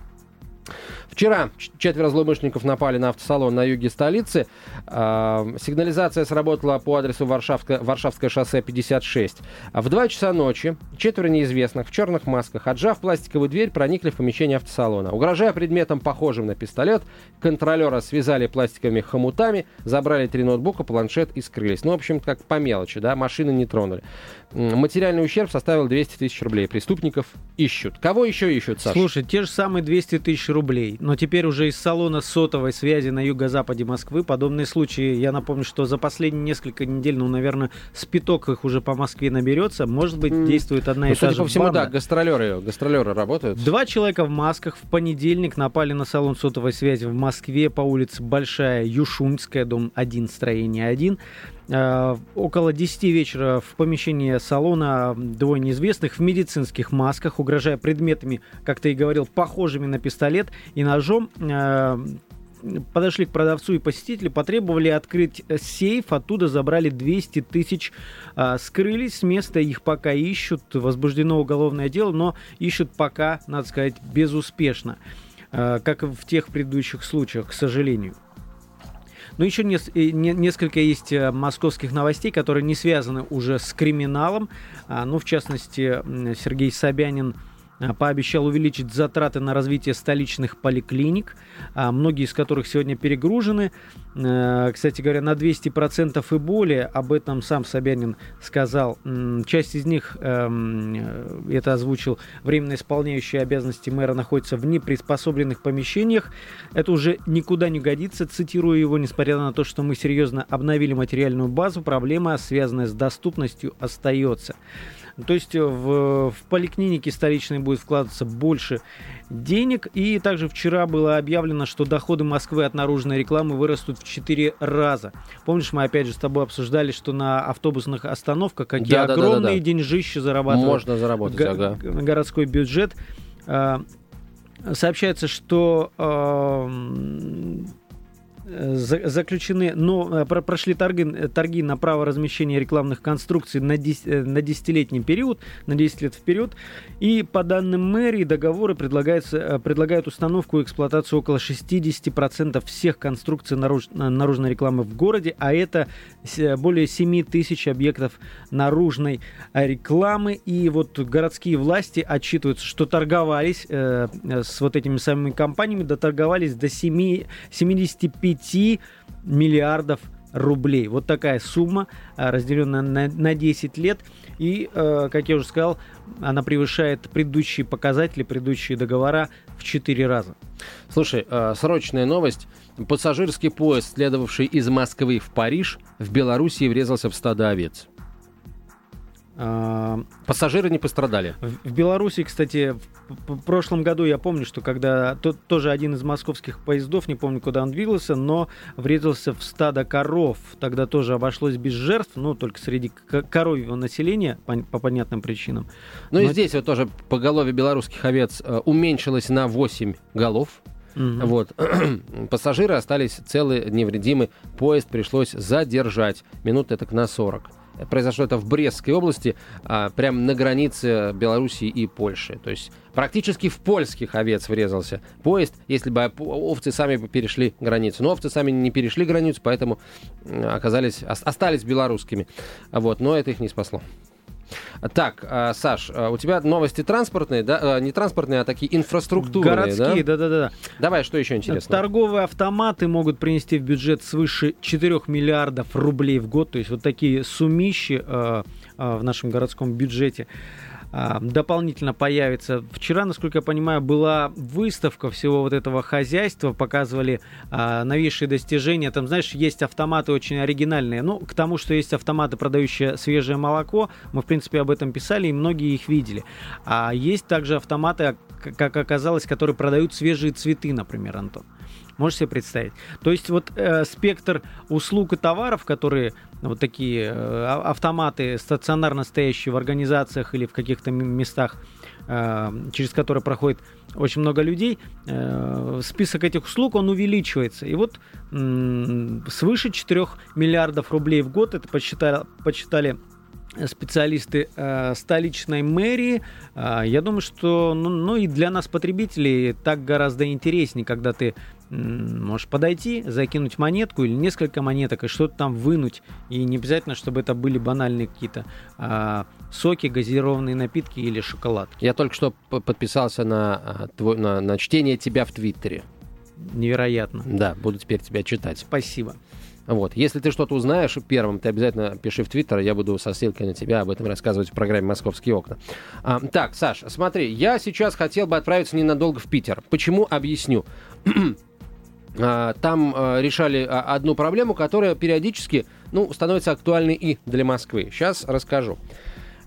Вчера четверо злоумышленников напали на автосалон на юге столицы. А, сигнализация сработала по адресу Варшавское, Варшавское шоссе 56. В 2 часа ночи четверо неизвестных в черных масках, отжав пластиковую дверь, проникли в помещение автосалона. Угрожая предметом, похожим на пистолет, контролера связали пластиковыми хомутами, забрали три ноутбука, планшет и скрылись. Ну, в общем, как по мелочи, да, машины не тронули. Материальный ущерб составил 200 тысяч рублей. Преступников ищут. Кого еще ищут, Саша? Слушай, те же самые 200 тысяч рублей. Но теперь уже из салона сотовой связи на юго-западе Москвы подобные случаи. Я напомню, что за последние несколько недель, ну, наверное, спиток их уже по Москве наберется. Может быть, действует одна ну, и та судя же по всему, банда. да, гастролеры, гастролеры работают. Два человека в масках в понедельник напали на салон сотовой связи в Москве по улице Большая Юшуньская, дом 1, строение 1. Э, около 10 вечера в помещении салона двое неизвестных в медицинских масках, угрожая предметами, как ты и говорил, похожими на пистолет и ножом, э, подошли к продавцу и посетителю, потребовали открыть сейф, оттуда забрали 200 тысяч, а, скрылись с места, их пока ищут, возбуждено уголовное дело, но ищут пока, надо сказать, безуспешно, как в тех предыдущих случаях, к сожалению. Но еще нес- э, не- несколько есть э, московских новостей, которые не связаны уже с криминалом. А, Ну, в частности, Сергей Собянин пообещал увеличить затраты на развитие столичных поликлиник, а, многие из которых сегодня перегружены. Э, Кстати говоря, на 200% и более, об этом сам Собянин сказал. Часть из них, эм, э, это озвучил, временно исполняющие обязанности мэра находятся в неприспособленных помещениях. Это уже никуда не годится, цитирую его, несмотря на то, что мы серьезно обновили материальную базу, проблема, связанная с доступностью, остается. То есть э, в, в поликлинике столичной будет вкладываться больше денег. И также вчера было объявлено, что доходы Москвы от наружной рекламы вырастут в 4 раза. Помнишь, мы опять же с тобой обсуждали, что на автобусных остановках какие Да, да, да, да, огромные да. деньжища зарабатывают Можно заработать, го- ага. городской бюджет. А, Сообщается, что э, заключены, но э, про- прошли торги, торги на право размещения рекламных конструкций на, э, десятилетний период, на 10 лет вперед. И по данным мэрии договоры предлагается, э, предлагают установку и эксплуатацию около 60% всех конструкций наруж- на- наружной рекламы в городе, а это более 7 тысяч объектов наружной рекламы. И вот городские власти отчитываются, что торговались э, с вот этими самыми компаниями, доторговались до 7, 75 миллиардов рублей. Вот такая сумма, э, разделенная на, на 10 лет. И, э, как я уже сказал, она превышает предыдущие показатели, предыдущие договора в 4 раза. Слушай, э, срочная новость. Пассажирский поезд, следовавший из Москвы в Париж, в Белоруссии врезался в стадо овец. Пассажиры не пострадали. В Беларуси, кстати, в прошлом году я помню, что когда то- тоже один из московских поездов, не помню, куда он двигался, но врезался в стадо коров. Тогда тоже обошлось без жертв, ну, только среди коровьего населения, по, по понятным причинам. Ну и Но- здесь вот тоже поголовье белорусских овец э, уменьшилось на 8 голов. Мгм. Вот. Пассажиры остались целы, невредимы. Поезд пришлось задержать. Минут так на 40. Произошло это в Брестской области, а, прямо на границе Белоруссии и Польши. То есть практически в польских овец врезался поезд, если бы овцы сами перешли границу. Но овцы сами не перешли границу, поэтому оказались, ос- остались белорусскими. Вот, но это их не спасло. Так, а, Саш, а, у тебя новости транспортные, да? А, Не транспортные, а такие инфраструктурные, Городские, да? да-да-да. Давай, что еще интересно? Торговые автоматы могут принести в бюджет свыше 4 миллиардов рублей в год. То есть вот такие сумищи в нашем городском бюджете дополнительно появится. Вчера, насколько я понимаю, была выставка всего вот этого хозяйства, показывали а, новейшие достижения. Там, знаешь, есть автоматы очень оригинальные. Ну, к тому, что есть автоматы, продающие свежее молоко, мы, в принципе, об этом писали, и многие их видели. А есть также автоматы, к- как оказалось, которые продают свежие цветы, например, Антон. Можешь себе представить? То есть вот э, спектр услуг и товаров, которые вот такие э, а- автоматы, стационарно стоящие в организациях или в каких-то местах, э, через которые проходит очень много людей, э, список этих услуг, он увеличивается. И вот м, свыше 4 миллиардов рублей в год, это подсчитали, подсчитали специалисты э, столичной мэрии. Э, я думаю, что ну, ну и для нас, потребителей, так гораздо интереснее, когда ты м, можешь подойти, закинуть монетку или несколько монеток и что-то там вынуть. И не обязательно, чтобы это были банальные какие-то э, соки, газированные напитки или шоколад. Я только что подписался на, а, твой, на, на чтение тебя в Твиттере. Невероятно. Да, буду теперь тебя читать. Спасибо. Вот. Если ты что-то узнаешь первым, ты обязательно пиши в Твиттер, я буду со ссылкой на тебя об этом рассказывать в программе «Московские окна». А, так, Саш, смотри, я сейчас хотел бы отправиться ненадолго в Питер. Почему? Объясню. А, там а, решали а, одну проблему, которая периодически ну, становится актуальной и для Москвы. Сейчас расскажу.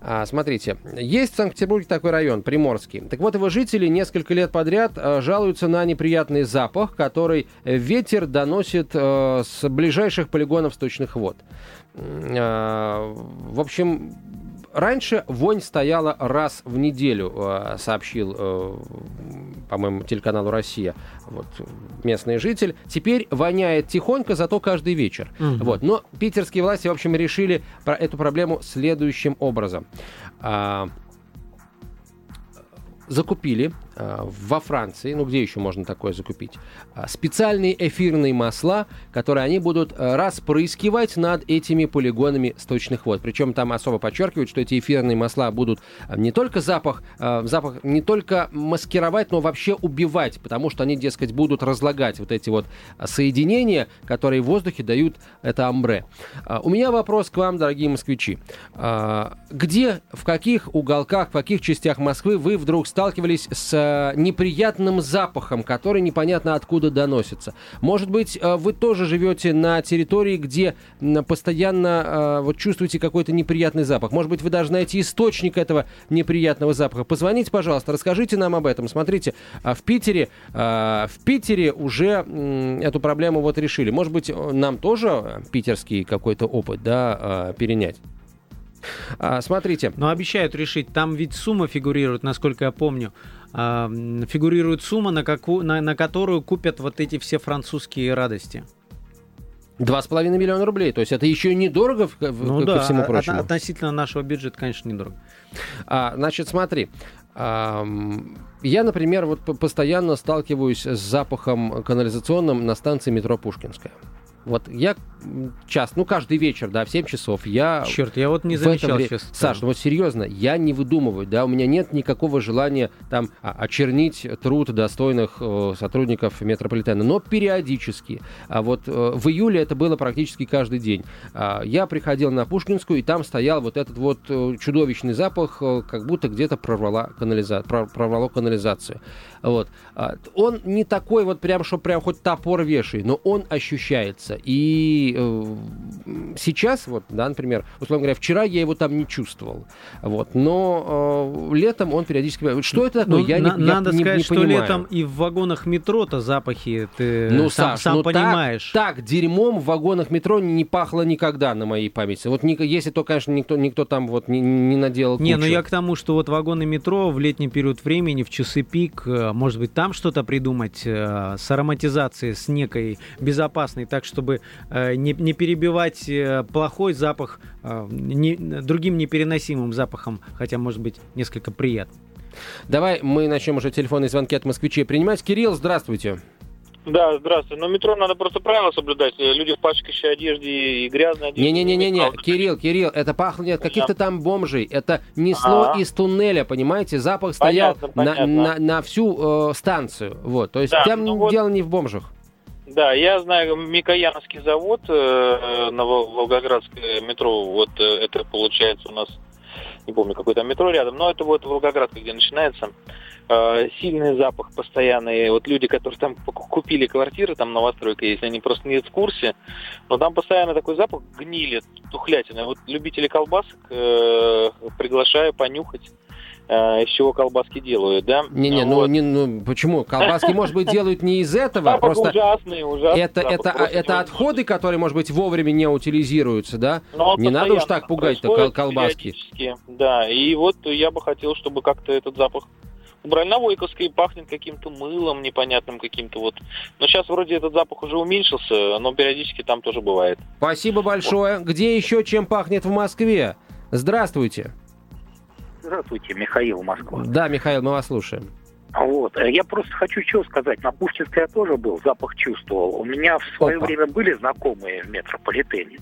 А, смотрите, есть в Санкт-Петербурге такой район, Приморский. Так вот, его жители несколько лет подряд а, жалуются на неприятный запах, который ветер доносит а, с ближайших полигонов сточных вод. А, в общем, раньше вонь стояла раз в неделю, а, сообщил, а, по-моему, телеканалу «Россия» вот, местный житель. Теперь воняет тихонько, зато каждый вечер. Мгм. Вот. Но питерские власти, в общем, решили про эту проблему следующим образом. А, закупили во Франции, ну где еще можно такое закупить, а, специальные эфирные масла, которые они будут а, распрыскивать над этими полигонами сточных вод. Причем там особо подчеркивают, что эти эфирные масла будут не только запах, запах не только маскировать, но вообще убивать, потому что они, дескать, будут разлагать вот эти вот соединения, которые в воздухе дают это амбре. У меня вопрос к вам, дорогие москвичи. Где, в каких уголках, в каких частях Москвы вы вдруг сталкивались с э, неприятным запахом, который непонятно откуда доносится? Может быть, э, вы тоже живете на территории, где постоянно э, вот чувствуете какой-то неприятный запах? Может быть, вы даже знаете источник этого неприятного запаха? Позвоните, пожалуйста, расскажите нам об этом. Смотрите, в Питере, в Питере уже эту проблему вот решили. Может быть, нам тоже питерский какой-то опыт, да, перенять? А, смотрите, Но обещают решить. Там ведь сумма фигурирует, насколько я помню. А, фигурирует сумма, на, какую, на, на которую купят вот эти все французские радости. 2,5 миллиона рублей. То есть это еще недорого Ну ко да, всему от- прочему. относительно нашего бюджета, конечно, недорого. А, значит, смотри. ам, я, например, вот постоянно сталкиваюсь с запахом канализационным на станции метро Пушкинская. Вот я час, ну каждый вечер, да, в 7 часов я Черт, я вот не замечал, вре- честно. Саш, ну вот серьезно, я не выдумываю, да, у меня нет никакого желания там а, очернить труд достойных э, сотрудников метрополитена, но периодически. А вот э, в июле это было практически каждый день. А, я приходил на Пушкинскую, и там стоял вот этот вот э, чудовищный запах, э, как будто где-то прорвала канализа... про- прорвало канализацию. Вот. А, Он не такой вот прям, что прям хоть топор вешай, но он ощущается. И э, сейчас, вот, да, например, условно говоря, вчера я его там не чувствовал. Вот. Но э, летом он периодически... Что это такое? Ну, я на- не, я надо не- сказать, не что понимаю. летом и в вагонах метро-то запахи ты Ну, сам, Саш, сам ну так- понимаешь. Так, дерьмом в вагонах метро не пахло никогда на моей памяти. Вот если то, конечно, никто, никто там вот не, не наделал Не, ну кучу. я к тому, что вот вагоны метро в летний период времени, в часы пик, э, может быть, там что-то придумать э, с ароматизацией, с некой безопасной, так, чтобы э, не, не перебивать э, плохой запах э, не- другим непереносимым запахом, хотя, может быть, несколько приятным. Давай мы начнем уже телефонные звонки от москвичей принимать. Кирилл, здравствуйте. Да, здравствуйте. Но метро надо просто правила соблюдать. Люди в пачкающей одежде и грязной одежде. Не-не-не-не. Кирилл, Кирилл, это пахло не от каких-то там бомжей, это несло Ага. из туннеля, понимаете? Запах стоял Понятно, на, понятно. на- на всю э, станцию. Вот, то есть Да, там ну вот- дело не в бомжах. Да, я знаю Микояновский завод э, на Вол- Волгоградское метро. Вот э, это получается у нас, не помню, какое там метро рядом, но это вот Волгоградка, где начинается. Э, сильный запах постоянный. Вот люди, которые там купили квартиры, там новостройка, если они просто не в курсе, но там постоянно такой запах гнили, тухлятины. Вот любители колбасок э, приглашаю понюхать, из чего колбаски делают, да? Не-не, ну, Вот. не, ну почему? Колбаски, может быть, делают не из этого, Запах просто ужасный, ужасный. это, запах, это, просто это отходы, которые, может быть, вовремя не утилизируются, да? Но он Не надо уж так пугать-то колбаски. Да, и вот я бы хотел, чтобы как-то этот запах убрали. На Войковской пахнет каким-то мылом непонятным каким-то вот. Но сейчас вроде этот запах уже уменьшился, но периодически там тоже бывает. Спасибо большое. Где еще чем пахнет в Москве? Здравствуйте. Здравствуйте, Михаил, Москва. Да, Михаил, мы вас слушаем. Вот. э, Я просто хочу что сказать. На Пушкинской я тоже был, запах чувствовал. У меня в свое Опа. время были знакомые в метрополитене.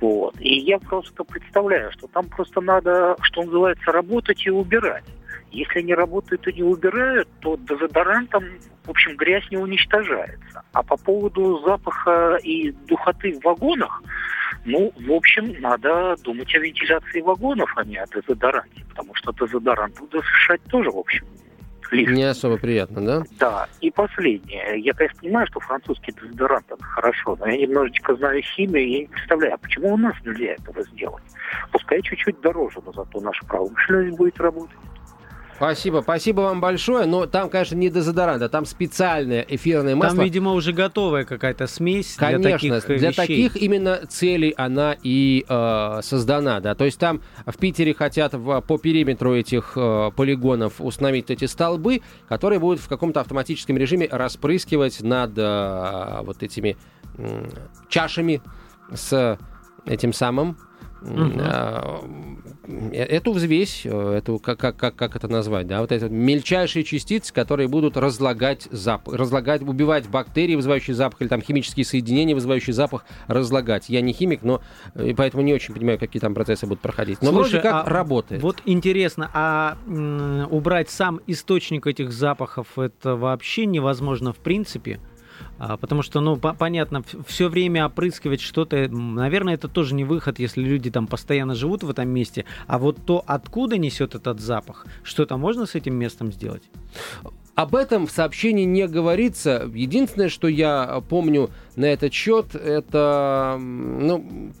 Вот. И я просто представляю, что там просто надо, что называется, работать и убирать. Если не работают и не убирают, то дезодорантом, в общем, грязь не уничтожается. А по поводу запаха и духоты в вагонах, ну, в общем, надо думать о вентиляции вагонов, а не о дезодоранте. Потому что дезодорант дышать тоже, в общем, лишний. Не особо приятно, да? Да, и последнее. Я, конечно, понимаю, что французский дезодорант это хорошо, но я немножечко знаю химию и не представляю, а почему у нас нельзя этого сделать? Пускай чуть-чуть дороже, но зато наша промышленность будет работать. Спасибо, спасибо вам большое. Но там, конечно, не дезодорант, а там специальное эфирное масло. Там, видимо, уже готовая какая-то смесь для Конечно, таких э, для вещей. таких именно целей она и э, создана, да. То есть там в Питере хотят в- по периметру этих э, полигонов установить эти столбы, которые будут в каком-то автоматическом режиме распрыскивать над э, вот этими м, чашами с этим самым э, эту взвесь, э, эту как, как, как, как это назвать, да, вот эти мельчайшие частицы, которые будут разлагать запах, разлагать, убивать бактерии, вызывающие запах, или там химические соединения, вызывающие запах, разлагать. Я не химик, но э, и поэтому не очень понимаю, какие там процессы будут проходить. Но Слушай, вроде как а работает. Вот интересно, а убрать сам источник этих запахов это вообще невозможно в принципе? А, потому что, ну, по- понятно, все время опрыскивать что-то, наверное, это тоже не выход, если люди там постоянно живут в этом месте. А вот то, откуда несет этот запах, что-то можно с этим местом сделать? Об этом в сообщении не говорится. Единственное, что я помню на этот счет, это ну,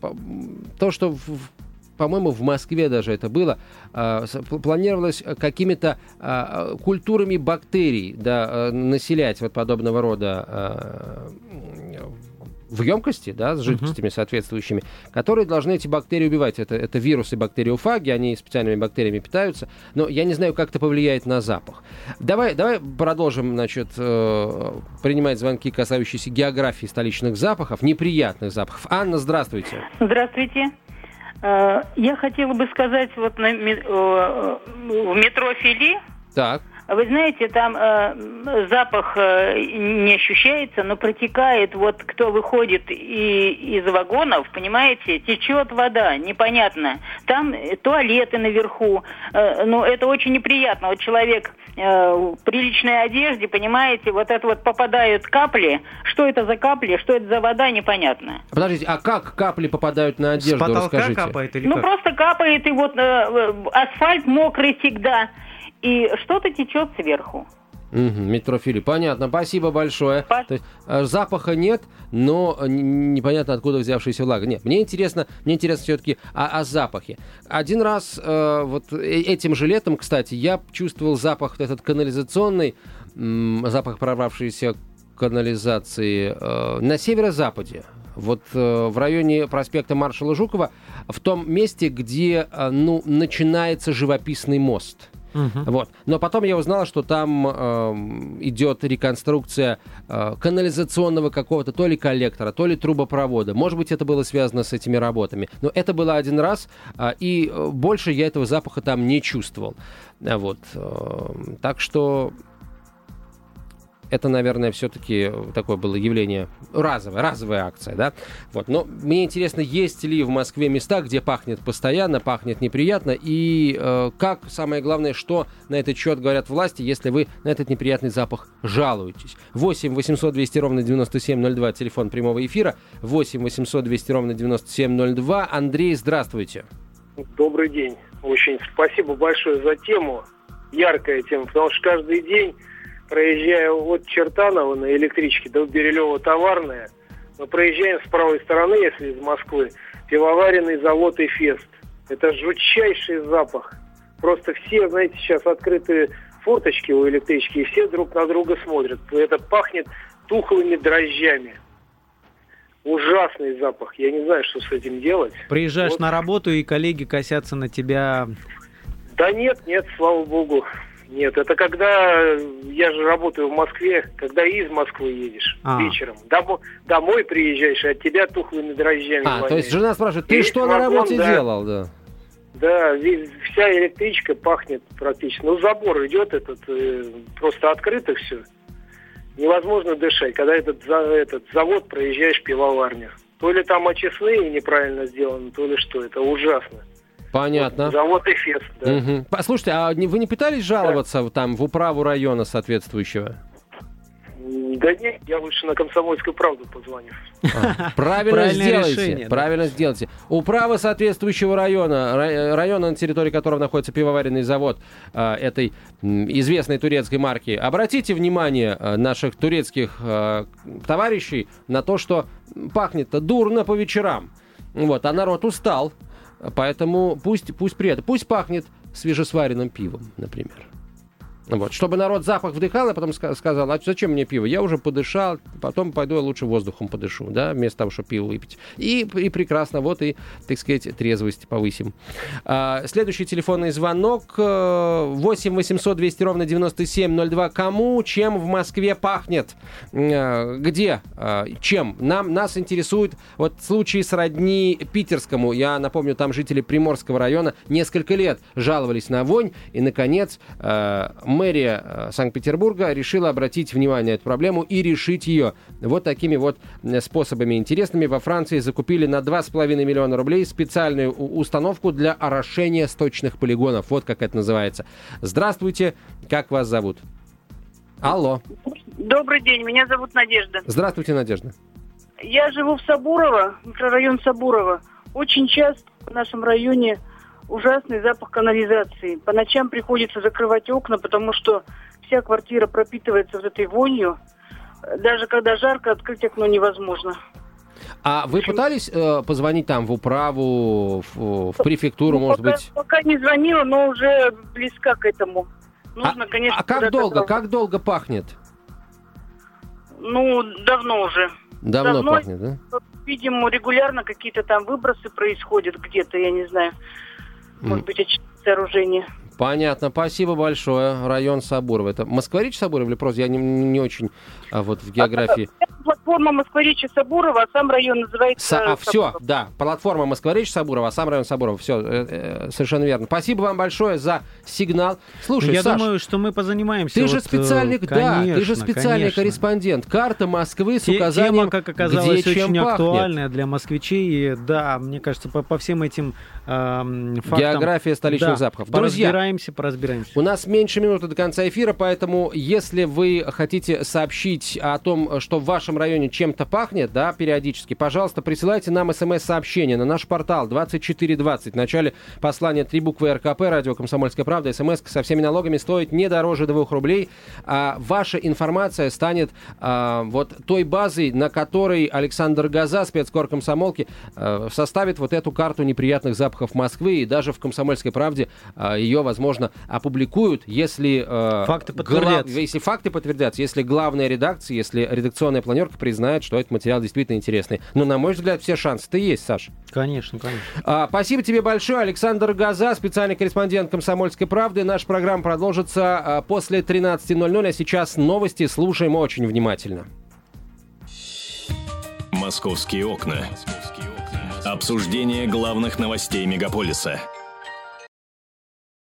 то, что в- по-моему, в Москве даже это было, а, планировалось э, какими-то а, культурами бактерий да, э, населять вот подобного рода а, в емкости, да, с жидкостями соответствующими, которые должны эти бактерии убивать. Это, это вирусы бактериофаги, они специальными бактериями питаются, но я не знаю, как это повлияет на запах. Давай, давай продолжим, значит, э, принимать звонки, касающиеся географии столичных запахов, неприятных запахов. Анна, здравствуйте. Здравствуйте. Э, Я хотела бы сказать, вот на ме- э, в метро Фили, Так, вы знаете, там э, запах э, не ощущается, но протекает, вот кто выходит и, из вагонов, понимаете, течет вода, непонятно. Там э, туалеты наверху, э, ну это очень неприятно. Вот человек э, в приличной одежде, понимаете, вот это вот попадают капли. Что это за капли, что это за вода, непонятно. подождите, а как капли попадают на одежду, С потолка расскажите? капает или Ну, как? просто капает, и вот э, э, асфальт мокрый всегда, и что-то течет сверху. Мгм, метрофили. Понятно, спасибо большое. Па- То есть, э, запаха нет, но н- непонятно, откуда взявшаяся влага. Нет, мне интересно, мне интересно все-таки о, о запахе. Один раз, э, вот э- этим же летом, кстати, я чувствовал запах вот этот канализационный, м, запах прорвавшейся канализации э, на северо-западе. Вот э, в районе проспекта маршала Жукова, в том месте, где, э, ну, начинается живописный мост. Мгм. Вот. Но потом я узнал, что там эм, идет реконструкция э, канализационного какого-то то ли коллектора, то ли трубопровода. Может быть, это было связано с этими работами. Но это было один раз, а, и э, больше я этого запаха там не чувствовал. А Вот. эм, Так что это, наверное, все-таки такое было явление разовое, разовая акция, да. Вот. Но мне интересно, есть ли в Москве места, где пахнет постоянно, пахнет неприятно, и э, как, самое главное, что на этот счет говорят власти, если вы на этот неприятный запах жалуетесь. 8 800 200 ровно 9702, телефон прямого эфира, 8 800 200 ровно 9702. Андрей, здравствуйте. Добрый день. Очень спасибо большое за тему. Яркая тема, потому что каждый день, проезжая от Чертанова на электричке до Берилева товарная, мы проезжаем с правой стороны, если из Москвы, пивоваренный завод «Эфест». Это жутчайший запах. Просто все, знаете, сейчас открыты форточки у электрички, и все друг на друга смотрят. Это пахнет тухлыми дрожжами. Ужасный запах. Я не знаю, что с этим делать. Приезжаешь Вот. на работу, и коллеги косятся на тебя. Да нет, нет, слава богу. Нет, это когда я же работаю в Москве, когда из Москвы едешь А. вечером. Домо- домой приезжаешь, и от тебя тухлыми дрожжами А, то есть жена спрашивает, ты Весь что на работе да. делал, да? Да, вся электричка пахнет практически. Ну, забор идет этот, э, просто открыто все. Невозможно дышать, когда этот, за- этот завод проезжаешь пивоварню. То ли там очистные неправильно сделаны, то ли что. Это ужасно. Понятно. Завод Эфес, да. Мгм. Послушайте, а вы не пытались жаловаться там в управу района соответствующего? Да нет, я лучше на комсомольскую правду позвоню. А, Правильно сделайте. решение, да. правильно сделайте. Управа соответствующего района, рай- района, на территории которого находится пивоваренный завод а, этой известной турецкой марки, обратите внимание а, наших турецких а, товарищей на то, что пахнет-то дурно по вечерам. Вот, а народ устал. Поэтому пусть, пусть при этом, пусть пахнет свежесваренным пивом, например. Вот, чтобы народ запах вдыхал, а потом ска- сказал, а зачем мне пиво? Я уже подышал, потом пойду я лучше воздухом подышу, да, вместо того, чтобы пиво выпить. И, и прекрасно, вот и, так сказать, трезвость повысим. А, следующий телефонный звонок э, 8 800 200 ровно 9702. Кому, чем в Москве пахнет? Э, Где? Э, Чем? Нам, нас интересует вот случай сродни питерскому. Я напомню, там жители Приморского района несколько лет жаловались на вонь, и, наконец, э, мэрия э, Санкт-Петербурга решила обратить внимание на эту проблему и решить ее вот такими вот э, способами интересными. Во Франции закупили на 2,5 миллиона рублей специальную установку для орошения сточных полигонов. Вот как это называется. Здравствуйте, как вас зовут? Алло. Добрый день, меня зовут Надежда. Здравствуйте, Надежда. Я живу в Сабурово, микрорайон Сабурово. Очень часто в нашем районе ужасный запах канализации. По ночам приходится закрывать окна, потому что вся квартира пропитывается вот этой вонью. Даже когда жарко, открыть окно невозможно. А вы пытались э, позвонить там в управу, в, в префектуру, Ну, может пока, быть? пока не звонила, но уже близка к этому. Нужно, конечно, А как долго, как долго пахнет? Ну, давно уже. Давно Давно. пахнет, да? Видимо, регулярно какие-то там выбросы происходят где-то, я не знаю. Может быть, очистить сооружение. Понятно, спасибо большое. Район Сабурова. Это Москворич Сабуров или просто я не, не очень а, вот в географии. Платформа Москворечья Сабурова, а сам район называется... Са- а, все, да, платформа Москворечь Сабурова, а сам район Сабурова. Все, совершенно верно. Спасибо вам большое за сигнал. Слушай, Я Саш, думаю, что мы позанимаемся. ты же вот, э, специальный, да, ты же конечно, специальный конечно. корреспондент. Карта Москвы с указанием, Тема, как оказалось, где чем очень пахнет. актуальная для москвичей. И, да, мне кажется, по, по всем этим фактам... География столичных да, запахов. Друзья, Поразбираемся, поразбираемся. У нас меньше минуты до конца эфира, поэтому если вы хотите сообщить о том, что в вашем районе чем-то пахнет, да, периодически, пожалуйста, присылайте нам смс-сообщение на наш портал 2420. В начале послания три буквы РКП, радио «Комсомольская правда», смс со всеми налогами стоит не дороже 2 рублей. А ваша информация станет а, вот той базой, на которой Александр Газа, спецкор комсомолки, а, составит вот эту карту неприятных запахов Москвы, и даже в «Комсомольской правде» а, ее, возможно, опубликуют, если... а, Факты гла- подтвердятся. если факты подтвердятся, если главная редакция, если редакционная планерка признает, что этот материал действительно интересный. Но, на мой взгляд, все шансы-то есть, Саш. Конечно, конечно. А, спасибо тебе большое, Александр Газа, специальный корреспондент «Комсомольской правды». Наша программа продолжится а, после 13.00, а сейчас новости слушаем очень внимательно. Московские окна. Обсуждение главных новостей мегаполиса –